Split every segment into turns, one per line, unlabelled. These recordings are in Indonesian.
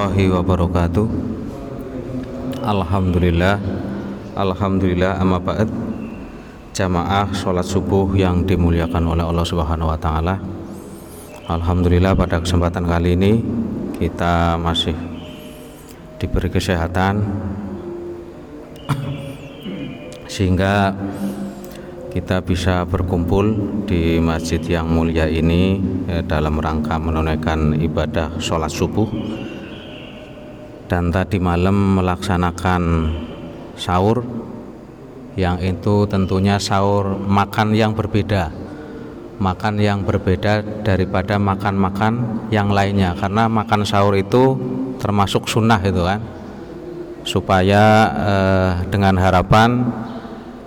warahmatullahi wabarakatuh. Alhamdulillah Alhamdulillah amma ba'd. Jamaah sholat subuh yang dimuliakan oleh Allah subhanahu wa ta'ala. Alhamdulillah pada kesempatan kali ini Kita masih diberi kesehatan Sehingga kita bisa berkumpul di masjid yang mulia ini eh, dalam rangka menunaikan ibadah sholat subuh dan tadi malam melaksanakan sahur. Yang itu tentunya sahur makan yang berbeda. Makan yang berbeda daripada makan-makan yang lainnya. Karena makan sahur itu termasuk sunnah itu kan. Supaya eh, dengan harapan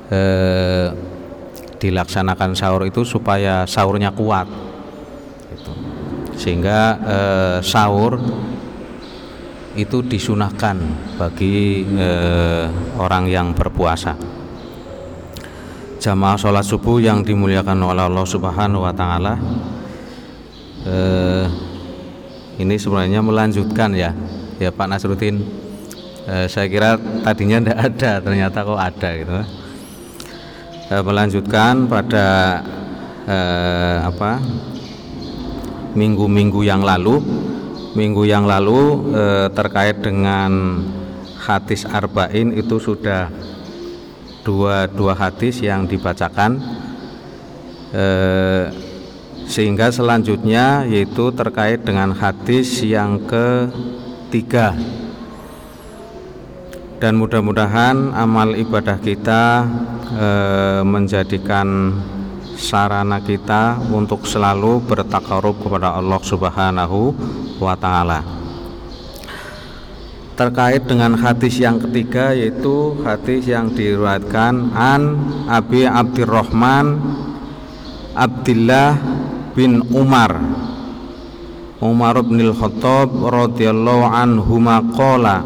eh, dilaksanakan sahur itu supaya sahurnya kuat. Gitu. sehingga eh, sahur itu disunahkan bagi eh, orang yang berpuasa. Jamaah sholat subuh yang dimuliakan oleh Allah subhanahu wa ta'ala eh, ini sebenarnya melanjutkan ya ya Pak Nasruddin. Eh, saya kira tadinya tidak ada ternyata kok ada gitu. Eh, melanjutkan pada eh, apa minggu-minggu yang lalu minggu yang lalu eh, terkait dengan hadis arba'in itu sudah dua dua hadis yang dibacakan. Eh, sehingga selanjutnya yaitu terkait dengan hadis yang ketiga. Dan mudah-mudahan amal ibadah kita e, menjadikan sarana kita untuk selalu bertakarub kepada Allah Subhanahu wa taala. Terkait dengan hadis yang ketiga yaitu hadis yang diriwayatkan an Abi Abdurrahman Abdullah bin Umar Umar bin Khattab radhiyallahu anhu maqala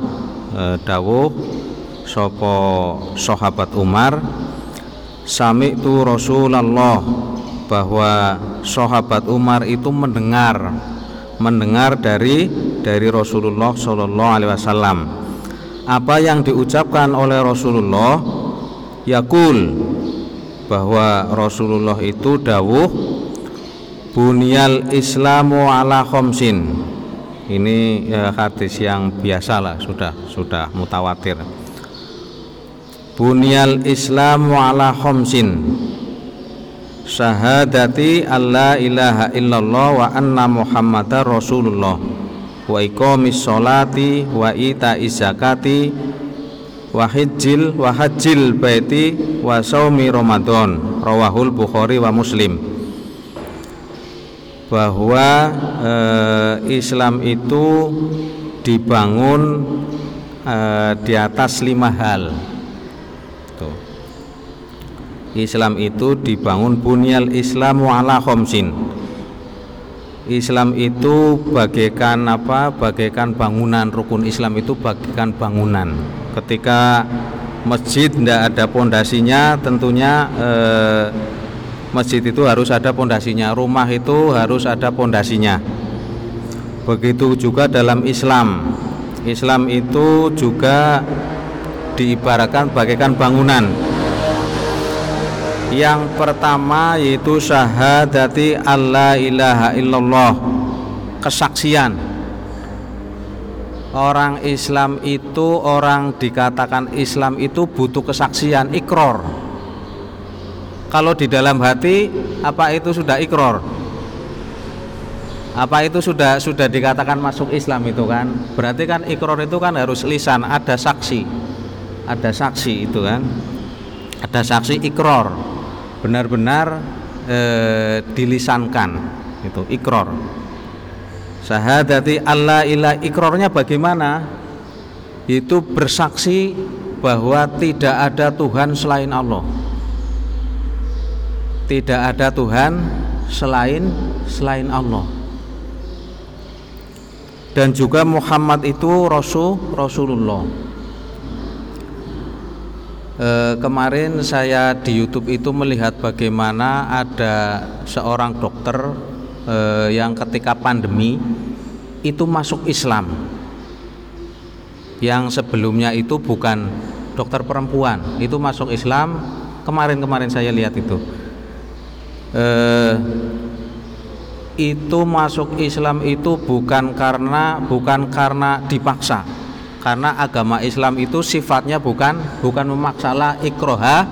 e, dawuh sapa sahabat Umar sami itu Rasulullah bahwa sahabat Umar itu mendengar mendengar dari dari Rasulullah Shallallahu Alaihi Wasallam. Apa yang diucapkan oleh Rasulullah? Yakul bahwa Rasulullah itu dawuh bunyal Islamu ala khomsin. Ini ya, hadis yang biasalah sudah sudah mutawatir bunyal islamu ala khomsin. Syahadati alla ilaha illallah wa anna muhammadar rasulullah. Wa iqamis sholati wa ita zakati wa hijjil wa hajjil baiti wa saumi ramadan. Rawahul bukhari wa muslim. Bahwa e, Islam itu dibangun e, di atas lima hal. Islam itu dibangun bunyal Islamu ala khomsin. Islam itu bagaikan apa? Bagaikan bangunan rukun Islam itu bagaikan bangunan. Ketika masjid tidak ada pondasinya, tentunya eh, masjid itu harus ada pondasinya, rumah itu harus ada pondasinya. Begitu juga dalam Islam. Islam itu juga diibaratkan bagaikan bangunan. Yang pertama yaitu syahadati Allah ilaha illallah. Kesaksian. Orang Islam itu orang dikatakan Islam itu butuh kesaksian, ikror kalau di dalam hati apa itu sudah ikror apa itu sudah sudah dikatakan masuk Islam itu kan berarti kan ikror itu kan harus lisan ada saksi ada saksi itu kan. Ada saksi ikror. Benar-benar e, dilisankan itu ikror. Sahadati Allah ilah ikrornya bagaimana? Itu bersaksi bahwa tidak ada Tuhan selain Allah. Tidak ada Tuhan selain selain Allah. Dan juga Muhammad itu Rasul Rasulullah e, kemarin saya di YouTube itu melihat bagaimana ada seorang dokter e, yang ketika pandemi itu masuk Islam. Yang sebelumnya itu bukan dokter perempuan itu masuk Islam. Kemarin-kemarin saya lihat itu. Eh, itu masuk Islam itu bukan karena bukan karena dipaksa karena agama Islam itu sifatnya bukan bukan memaksalah ikroha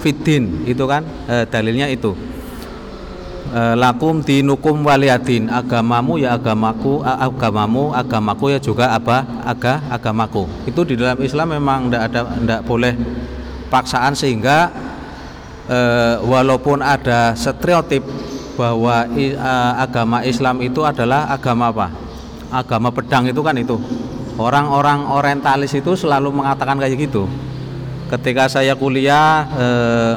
fitin itu kan? E, dalilnya itu. E, lakum dinukum waliyadin. Agamamu ya agamaku agamamu agamaku ya juga apa? Aga agamaku. Itu di dalam Islam memang tidak ada tidak boleh paksaan sehingga e, walaupun ada stereotip bahwa uh, agama Islam itu adalah agama apa? Agama pedang itu kan itu. Orang-orang orientalis itu selalu mengatakan kayak gitu. Ketika saya kuliah eh,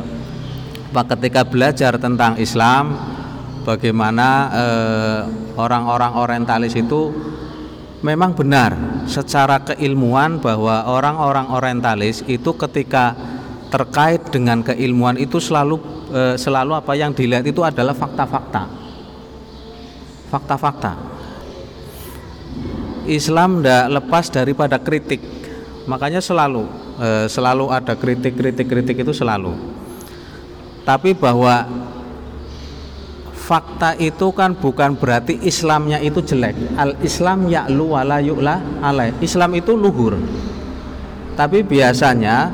ketika belajar tentang Islam bagaimana eh, orang-orang orientalis itu memang benar secara keilmuan bahwa orang-orang orientalis itu ketika terkait dengan keilmuan itu selalu e, selalu apa yang dilihat itu adalah fakta-fakta. Fakta-fakta. Islam tidak lepas daripada kritik. Makanya selalu e, selalu ada kritik-kritik-kritik itu selalu. Tapi bahwa fakta itu kan bukan berarti Islamnya itu jelek. Al Islam ya'lu wala yu'la alai. Islam itu luhur. Tapi biasanya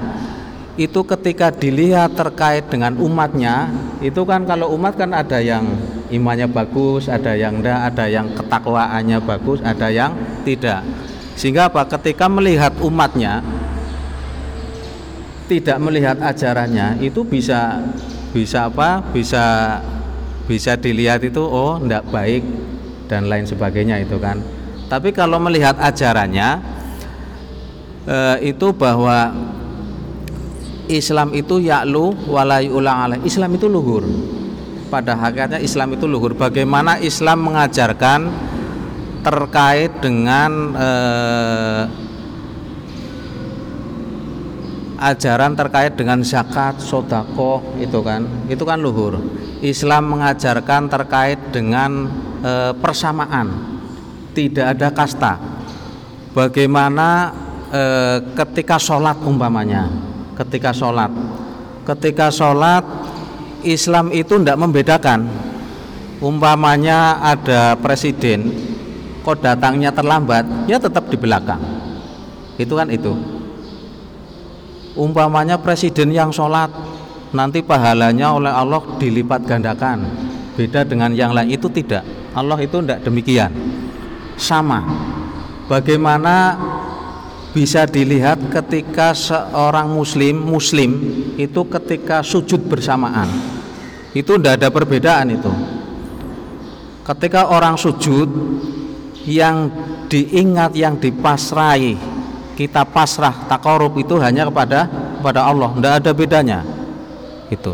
itu ketika dilihat terkait dengan umatnya itu kan kalau umat kan ada yang imannya bagus ada yang enggak ada yang ketakwaannya bagus ada yang tidak sehingga apa ketika melihat umatnya tidak melihat ajarannya itu bisa bisa apa bisa bisa dilihat itu oh enggak baik dan lain sebagainya itu kan tapi kalau melihat ajarannya eh, itu bahwa Islam itu yaklu walai ulang. Islam itu luhur. Pada hakikatnya Islam itu luhur. Bagaimana Islam mengajarkan terkait dengan eh, ajaran terkait dengan zakat, sodako itu kan, itu kan luhur. Islam mengajarkan terkait dengan eh, persamaan, tidak ada kasta. Bagaimana eh, ketika sholat umpamanya, ketika sholat ketika sholat Islam itu tidak membedakan. Umpamanya ada presiden kok datangnya terlambat ya tetap di belakang. Itu kan itu. Umpamanya presiden yang sholat nanti pahalanya oleh Allah dilipat gandakan. Beda dengan yang lain itu tidak. Allah itu tidak demikian. Sama. Bagaimana bisa dilihat ketika seorang muslim muslim itu ketika sujud bersamaan. Itu tidak ada perbedaan itu. Ketika orang sujud yang diingat yang dipasrai kita pasrah takorup itu hanya kepada kepada Allah. Tidak ada bedanya. Itu.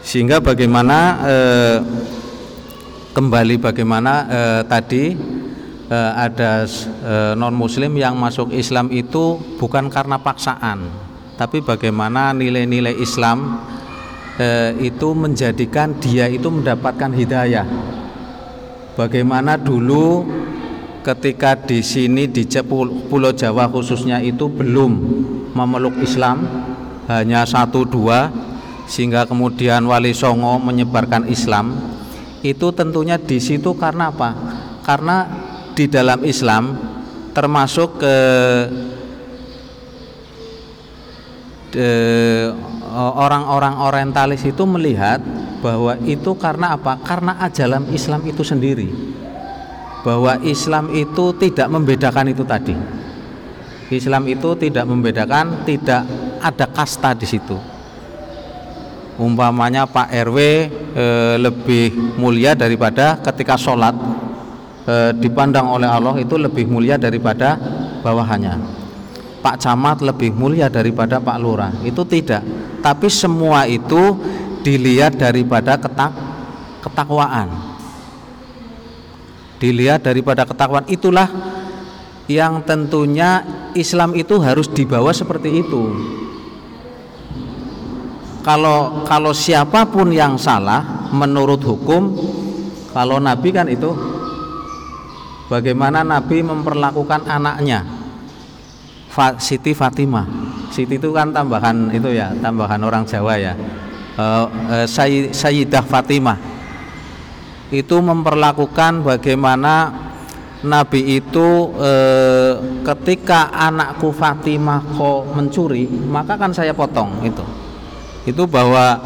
Sehingga bagaimana eh, kembali bagaimana eh, tadi eh, ada eh, non muslim yang masuk Islam itu bukan karena paksaan tapi bagaimana nilai-nilai Islam eh, itu menjadikan dia itu mendapatkan hidayah bagaimana dulu ketika di sini di Pulau Jawa khususnya itu belum memeluk Islam hanya satu dua sehingga kemudian Wali Songo menyebarkan Islam itu tentunya di situ karena apa? Karena di dalam Islam termasuk ke orang-orang orientalis itu melihat bahwa itu karena apa? Karena ajaran Islam itu sendiri. Bahwa Islam itu tidak membedakan itu tadi. Islam itu tidak membedakan, tidak ada kasta di situ. Umpamanya Pak RW e, lebih mulia daripada ketika sholat e, dipandang oleh Allah itu lebih mulia daripada bawahannya. Pak Camat lebih mulia daripada Pak Lurah. Itu tidak. Tapi semua itu dilihat daripada ketak ketakwaan. Dilihat daripada ketakwaan itulah yang tentunya Islam itu harus dibawa seperti itu. Kalau kalau siapa pun yang salah menurut hukum kalau Nabi kan itu bagaimana Nabi memperlakukan anaknya? Siti Fatimah. Siti itu kan tambahan itu ya tambahan orang Jawa ya. Uh, uh, Sayyidah Fatimah. Itu memperlakukan bagaimana Nabi itu eh, ketika anakku Fatimah kok mencuri maka kan saya potong itu. Itu bahwa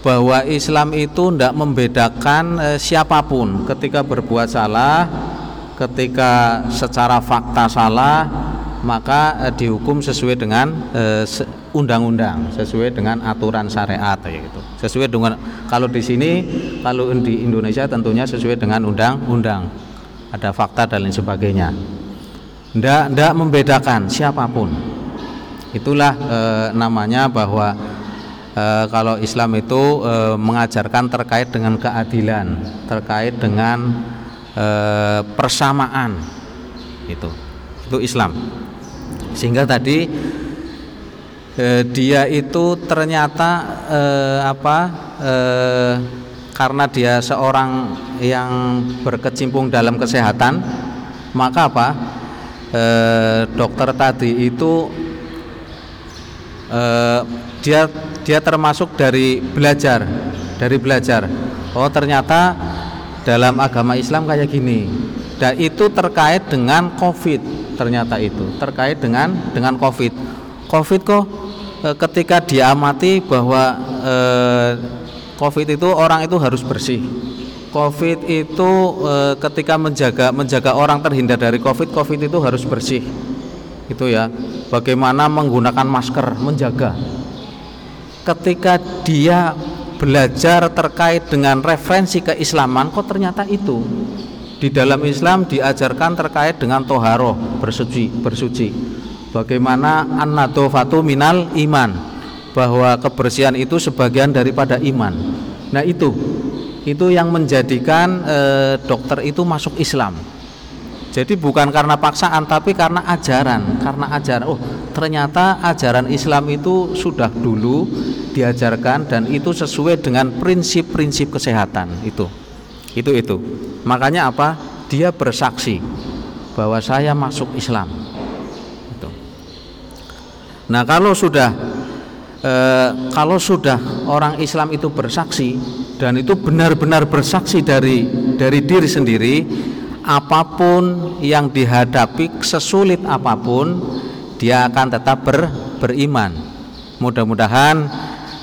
bahwa Islam itu tidak membedakan eh, siapa pun ketika berbuat salah ketika secara fakta salah maka eh, dihukum sesuai dengan eh, undang-undang sesuai dengan aturan syariat gitu. Sesuai dengan kalau di sini kalau di Indonesia tentunya sesuai dengan undang-undang. Ada fakta dan lain sebagainya. Ndak ndak membedakan siapa pun. Itulah e, namanya bahwa e, kalau Islam itu e, mengajarkan terkait dengan keadilan terkait dengan e, persamaan itu itu Islam. Sehingga tadi e, dia itu ternyata e, apa e, karena dia seorang yang berkecimpung dalam kesehatan maka apa e, dokter tadi itu e, dia dia termasuk dari belajar dari belajar. Oh ternyata dalam agama Islam kayak gini dan itu terkait dengan covid ternyata itu terkait dengan dengan covid covid kok e, ketika diamati bahwa e, Covid itu orang itu harus bersih. Covid itu e, ketika menjaga menjaga orang terhindar dari Covid, Covid itu harus bersih. Itu ya. Bagaimana menggunakan masker, menjaga. Ketika dia belajar terkait dengan referensi keislaman, kok ternyata itu di dalam Islam diajarkan terkait dengan toharoh bersuci bersuci. Bagaimana an minal iman bahwa kebersihan itu sebagian daripada iman. Nah, itu itu yang menjadikan e, dokter itu masuk Islam. Jadi bukan karena paksaan tapi karena ajaran, karena ajaran. Oh, ternyata ajaran Islam itu sudah dulu diajarkan dan itu sesuai dengan prinsip-prinsip kesehatan itu. Itu itu. Makanya apa? Dia bersaksi bahwa saya masuk Islam. Itu. Nah, kalau sudah e, kalau sudah orang Islam itu bersaksi dan itu benar-benar bersaksi dari dari diri sendiri apa pun yang dihadapi sesulit apa pun dia akan tetap ber, beriman mudah-mudahan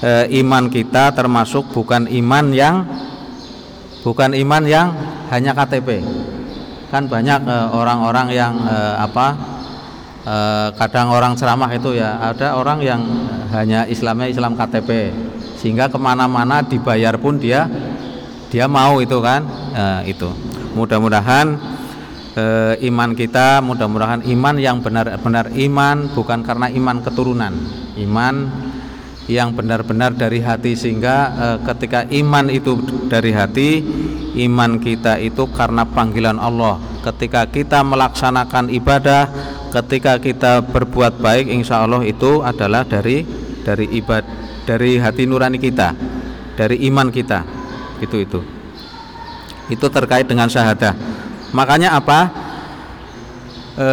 e, iman kita termasuk bukan iman yang bukan iman yang hanya KTP kan banyak eh, orang-orang yang e, apa Eh, kadang orang ceramah itu ya ada orang yang hanya Islamnya Islam KTP sehingga ke mana-mana dibayar pun dia dia mau itu kan? E, itu. Mudah-mudahan e, iman kita mudah-mudahan iman yang benar-benar iman bukan karena iman keturunan. Iman yang benar-benar dari hati sehingga e, ketika iman itu dari hati iman kita itu karena panggilan Allah. Ketika kita melaksanakan ibadah ketika kita berbuat baik insya Allah itu adalah dari dari ibad dari hati nurani kita dari iman kita. Itu itu. Itu terkait dengan syahadah. Makanya apa? E,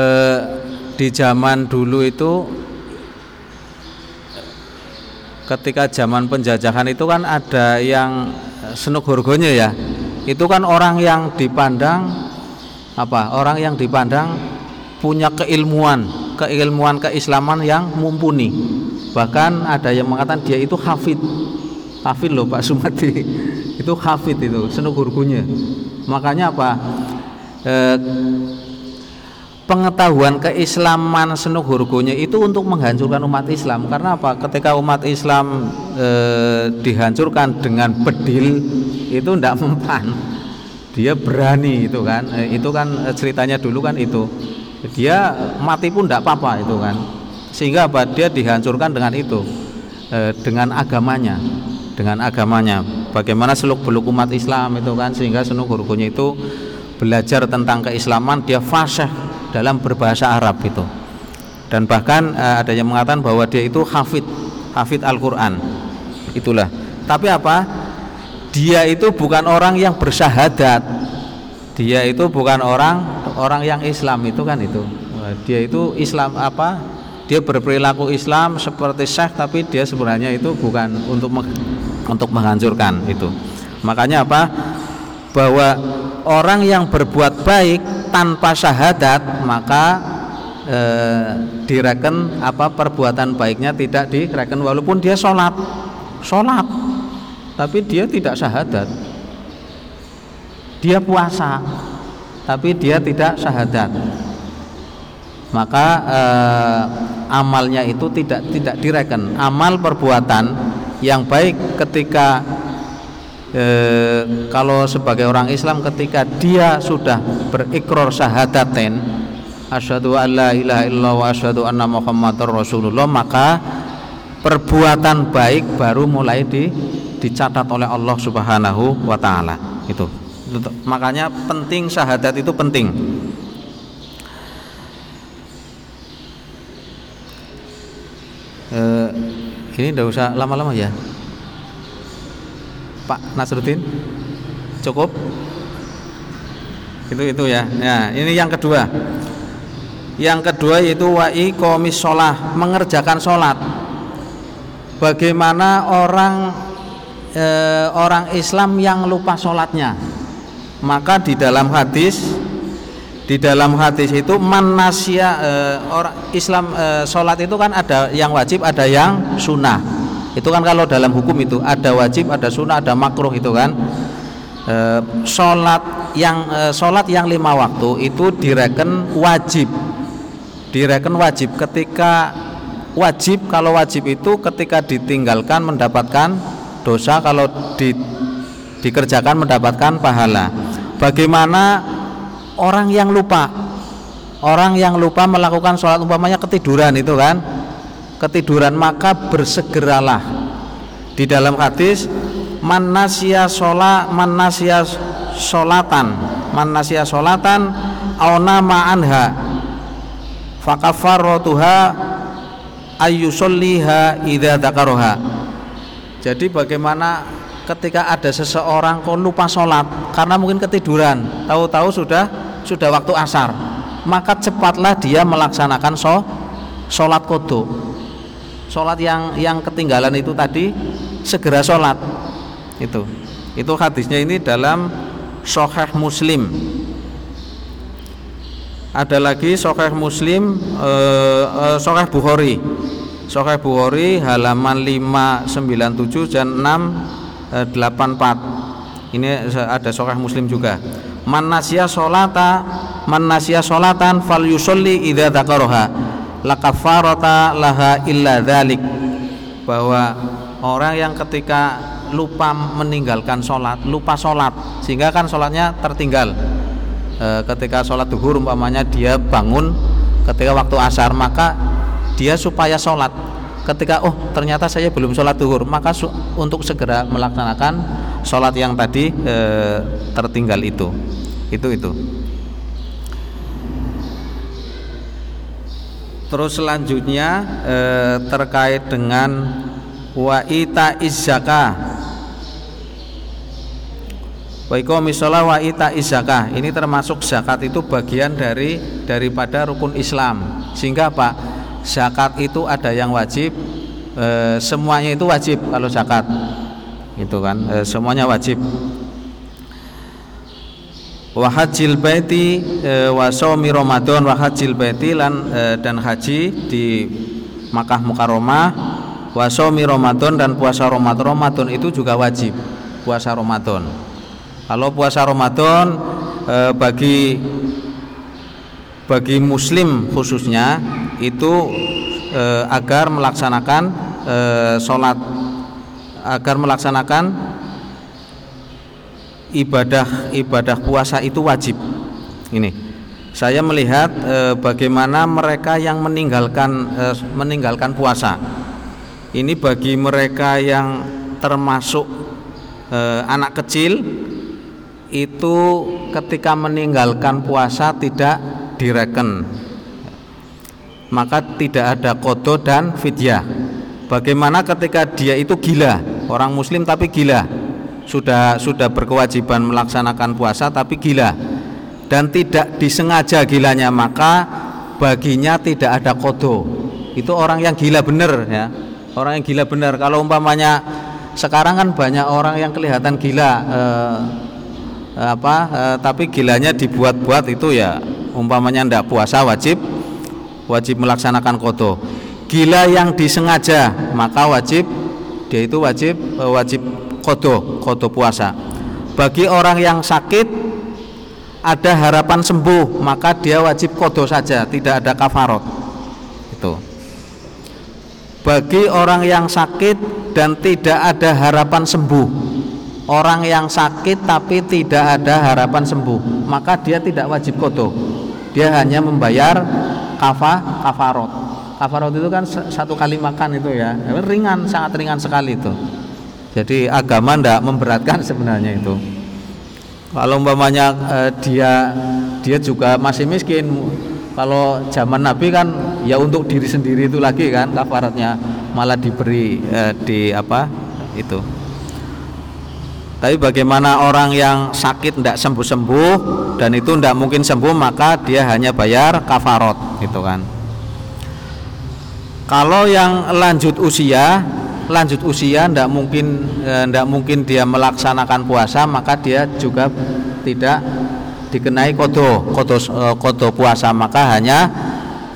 di zaman dulu itu ketika zaman penjajahan itu kan ada yang senuk hurgonya ya itu kan orang yang dipandang apa orang yang dipandang punya keilmuan, keilmuan keislaman yang mumpuni. Bahkan ada yang mengatakan dia itu hafid. Hafid loh Pak Sumati. itu hafid itu, senuk gurgunya. Makanya apa? E, pengetahuan keislaman senuk hurgunya itu untuk menghancurkan umat Islam. Karena apa? Ketika umat Islam e, dihancurkan dengan bedil itu tidak mempan. Dia berani itu kan. E, itu kan ceritanya dulu kan itu dia mati pun tidak apa-apa itu kan sehingga apa dia dihancurkan dengan itu e, dengan agamanya dengan agamanya bagaimana seluk beluk umat Islam itu kan sehingga senuk gurunya itu belajar tentang keislaman dia fasih dalam berbahasa Arab itu. Dan bahkan e, ada yang mengatakan bahwa dia itu hafid hafid Al-Quran. Itulah. Tapi apa? Dia itu bukan orang yang bersyahadat. Dia itu bukan orang orang yang Islam itu kan itu. E, dia itu Islam apa? Dia berperilaku Islam seperti syekh tapi dia sebenarnya itu bukan untuk untuk menghancurkan itu. Makanya apa? Bahwa orang yang berbuat baik tanpa syahadat maka eh, direken apa perbuatan baiknya tidak direken walaupun dia sholat. Sholat tapi dia tidak syahadat. Dia puasa tapi dia tidak syahadat. Maka eh, amalnya itu tidak tidak direken. Amal perbuatan yang baik ketika e, kalau sebagai orang Islam ketika dia sudah berikrar syahadaten asyhadu an la ilaha illallah wa asyhadu anna muhammadar rasulullah maka perbuatan baik baru mulai di, dicatat oleh Allah Subhanahu wa taala. Itu. Makanya penting syahadat itu penting. Eh, ini tidak usah lama-lama ya Pak Nasruddin. Cukup? Itu itu ya. Ya ini yang kedua. Yang kedua yaitu wa'i komis sholah mengerjakan sholat. Bagaimana orang e, orang Islam yang lupa sholatnya? Maka di dalam hadis di dalam hadis itu manasya e, orang Islam e, sholat itu kan ada yang wajib ada yang sunnah itu kan kalau dalam hukum itu ada wajib ada sunnah ada makruh itu kan. E, sholat yang e, sholat yang lima waktu itu direken wajib. Direken wajib ketika wajib kalau wajib itu ketika ditinggalkan mendapatkan dosa kalau di, dikerjakan mendapatkan pahala. Bagaimana orang yang lupa? Orang yang lupa melakukan sholat umpamanya ketiduran itu kan ketiduran maka bersegeralah. Di dalam hadis manasya sholat manasya sholatan. Manasya sholatan auna ma'anha fakafarrotuha ayyusolliha idha dakaroha jadi bagaimana ketika ada seseorang kok lupa sholat? Karena mungkin ketiduran. Tahu-tahu sudah sudah waktu asar. Maka cepatlah dia melaksanakan sholat kodok sholat yang yang ketinggalan itu tadi segera sholat. Itu. Itu hadisnya ini dalam Sahih Muslim. Ada lagi Sahih Muslim eh, eh, Sahih Bukhari. Bukhari halaman 597 dan 684 eh, ini ada Sahih Muslim juga. Man nasya sholata man nasya sholatan fal yusolli idza dzakaraha la kafarata laha illa dzalik bahwa orang yang ketika lupa meninggalkan sholat lupa sholat sehingga kan sholatnya tertinggal. E, ketika sholat duhur umpamanya dia bangun ketika waktu asar maka dia supaya sholat. Ketika oh ternyata saya belum sholat duhur maka untuk segera melaksanakan sholat yang tadi e, tertinggal itu. Itu itu Terus selanjutnya eh, terkait dengan wa ita izzaka. Wa misalnya wa ita. Ini termasuk zakat itu bagian dari daripada rukun Islam. Sehingga Pak zakat itu ada yang wajib eh, semuanya itu wajib kalau zakat. Itu kan eh, semuanya wajib wa hajjil baiti e, wa shaumi ramadan wa hajjil baiti lan e, dan haji di Makkah Mukarramah. Wa shaumi ramadan dan puasa Ramadan Ramadan itu juga wajib puasa Ramadan. Kalau puasa Ramadan e, bagi bagi muslim khususnya itu e, agar melaksanakan e, sholat agar melaksanakan ibadah ibadah puasa itu wajib. Ini. Saya melihat e, bagaimana mereka yang meninggalkan e, meninggalkan puasa. Ini bagi mereka yang termasuk e, anak kecil itu ketika meninggalkan puasa tidak direken. Maka tidak ada kodo dan fidyah. Bagaimana ketika dia itu gila? Orang muslim tapi gila sudah sudah berkewajiban melaksanakan puasa tapi gila. Dan tidak disengaja gilanya maka baginya tidak ada kodo itu orang yang gila bener ya. Orang yang gila bener. Kalau umpamanya sekarang kan banyak orang yang kelihatan gila eh, apa eh, tapi gilanya dibuat-buat itu ya umpamanya ndak puasa wajib wajib melaksanakan kodo gila yang disengaja maka wajib dia itu wajib eh, wajib kodo kodo puasa. Bagi orang yang sakit ada harapan sembuh maka dia wajib kodo saja tidak ada kafarot. Itu. Bagi orang yang sakit dan tidak ada harapan sembuh. Orang yang sakit tapi tidak ada harapan sembuh maka dia tidak wajib kodo. Dia hanya membayar kafa kafarot. Kafarot itu kan satu kali makan itu ya. Ringan sangat ringan sekali itu jadi agama tidak memberatkan sebenarnya itu. Kalau umpamanya eh, dia dia juga masih miskin. Kalau zaman Nabi kan ya untuk diri sendiri itu lagi kan kafaratnya malah diberi eh, di apa itu. Tapi bagaimana orang yang sakit tidak sembuh-sembuh dan itu tidak mungkin sembuh maka dia hanya bayar kafarot gitu kan. Kalau yang lanjut usia lanjut usia tidak mungkin tidak eh, mungkin dia melaksanakan puasa maka dia juga tidak dikenai kodo kodo eh, kodo puasa. Maka hanya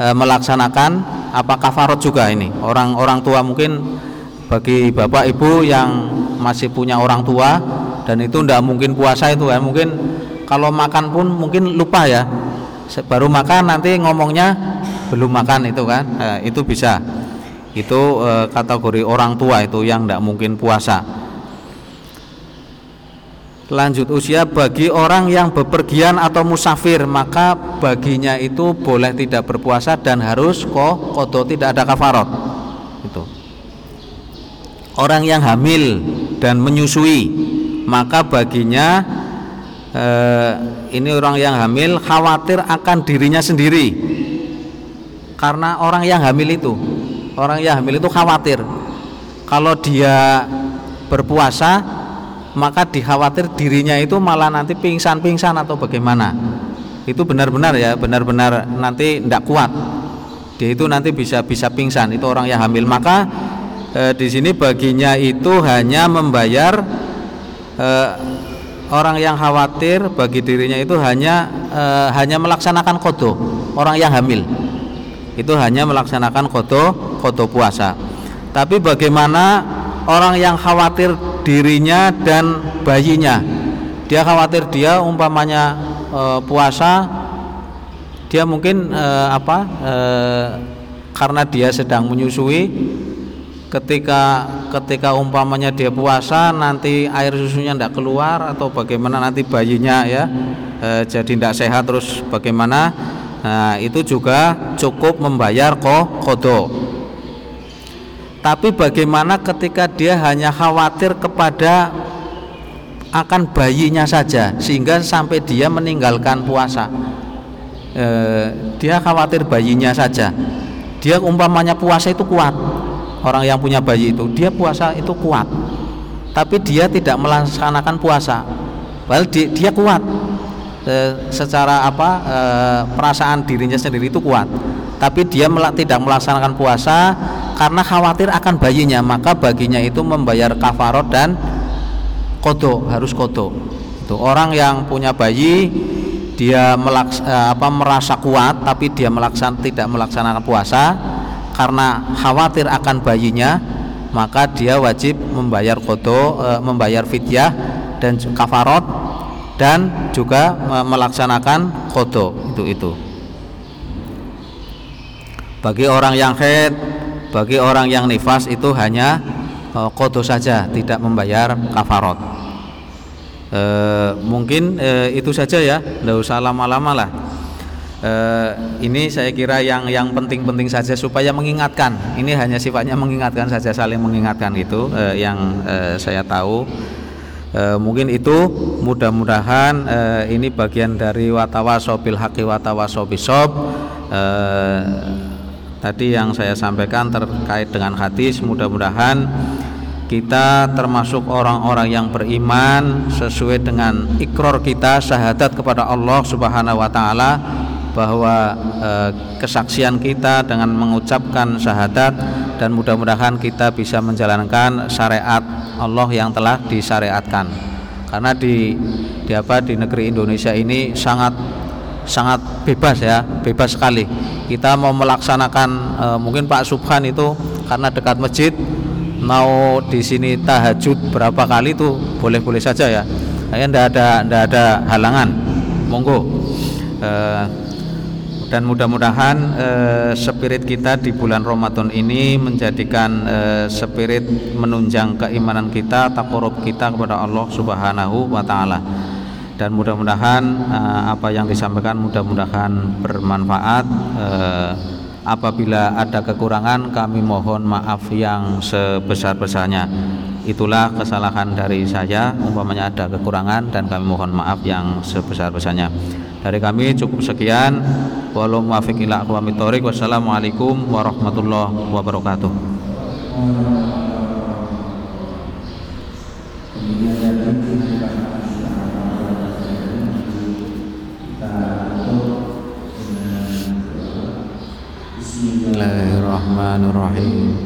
eh, melaksanakan apa kafarot juga ini. Orang orang tua mungkin bagi bapak ibu yang masih punya orang tua dan itu tidak mungkin puasa itu ya. Mungkin kalau makan pun mungkin lupa ya. Baru makan nanti ngomongnya belum makan itu kan. Nah, itu bisa itu e, kategori orang tua itu yang tidak mungkin puasa. Lanjut usia bagi orang yang bepergian atau musafir maka baginya itu boleh tidak berpuasa dan harus kok kodo tidak ada kafarot. Itu. Orang yang hamil dan menyusui maka baginya eh, ini orang yang hamil khawatir akan dirinya sendiri. Karena orang yang hamil itu orang yang hamil itu khawatir. Kalau dia berpuasa maka dikhawatir dirinya itu malah nanti pingsan-pingsan atau bagaimana. Itu benar-benar ya benar-benar nanti tidak kuat. Dia itu nanti bisa bisa pingsan itu orang yang hamil maka e, di sini baginya itu hanya membayar e, orang yang khawatir bagi dirinya itu hanya e, hanya melaksanakan kodo orang yang hamil itu hanya melaksanakan kodo kodo puasa. Tapi bagaimana orang yang khawatir dirinya dan bayinya? Dia khawatir dia umpamanya e, puasa dia mungkin e, apa e, karena dia sedang menyusui ketika ketika umpamanya dia puasa nanti air susunya tidak keluar atau bagaimana nanti bayinya ya e, jadi tidak sehat terus bagaimana Nah, itu juga cukup membayar kodo. Tapi bagaimana ketika dia hanya khawatir kepada akan bayinya saja sehingga sampai dia meninggalkan puasa. E, dia khawatir bayinya saja. Dia umpamanya puasa itu kuat. Orang yang punya bayi itu, dia puasa itu kuat. Tapi dia tidak melaksanakan puasa. Padahal dia, kuat secara apa e, perasaan dirinya sendiri itu kuat. Tapi dia melak, tidak melaksanakan puasa karena khawatir akan bayinya. Maka baginya itu membayar kafarot dan kodo harus kodo itu orang yang punya bayi dia melaks, e, apa merasa kuat tapi dia melaksan tidak melaksanakan puasa karena khawatir akan bayinya maka dia wajib membayar kodo e, membayar fidyah dan kafarot dan juga melaksanakan kodo itu itu. Bagi orang yang head bagi orang yang nifas itu hanya kodo saja tidak membayar kafarot. E, mungkin e, itu saja ya tidak usah lama-lama lah. E, ini saya kira yang yang penting-penting saja supaya mengingatkan. Ini hanya sifatnya mengingatkan saja saling mengingatkan itu e, yang e, saya tahu e, mungkin itu mudah-mudahan e, ini bagian dari watawasobil haki watawasobisob e, tadi yang saya sampaikan terkait dengan hadis mudah-mudahan kita termasuk orang-orang yang beriman sesuai dengan ikror kita syahadat kepada Allah Subhanahu wa taala bahwa eh, kesaksian kita dengan mengucapkan syahadat dan mudah-mudahan kita bisa menjalankan syariat Allah yang telah disyariatkan. Karena di di apa di negeri Indonesia ini sangat sangat bebas ya bebas sekali. Kita mau melaksanakan e, mungkin Pak Subhan itu karena dekat masjid mau di sini tahajud berapa kali itu boleh-boleh saja ya. Kayaknya tidak ada tidak ada halangan. Monggo. E, dan mudah-mudahan eh, spirit kita di bulan Ramadan ini menjadikan eh, spirit menunjang keimanan kita, takorup kita kepada Allah Subhanahu wa taala. Dan mudah-mudahan eh, apa yang disampaikan mudah-mudahan bermanfaat. Eh, apabila ada kekurangan kami mohon maaf yang sebesar-besarnya. Itulah kesalahan dari saya umpamanya ada kekurangan dan kami mohon maaf yang sebesar-besarnya. Dari kami cukup sekian. Wassalamualaikum warahmatullahi wabarakatuh. Bismillahirrahmanirrahim.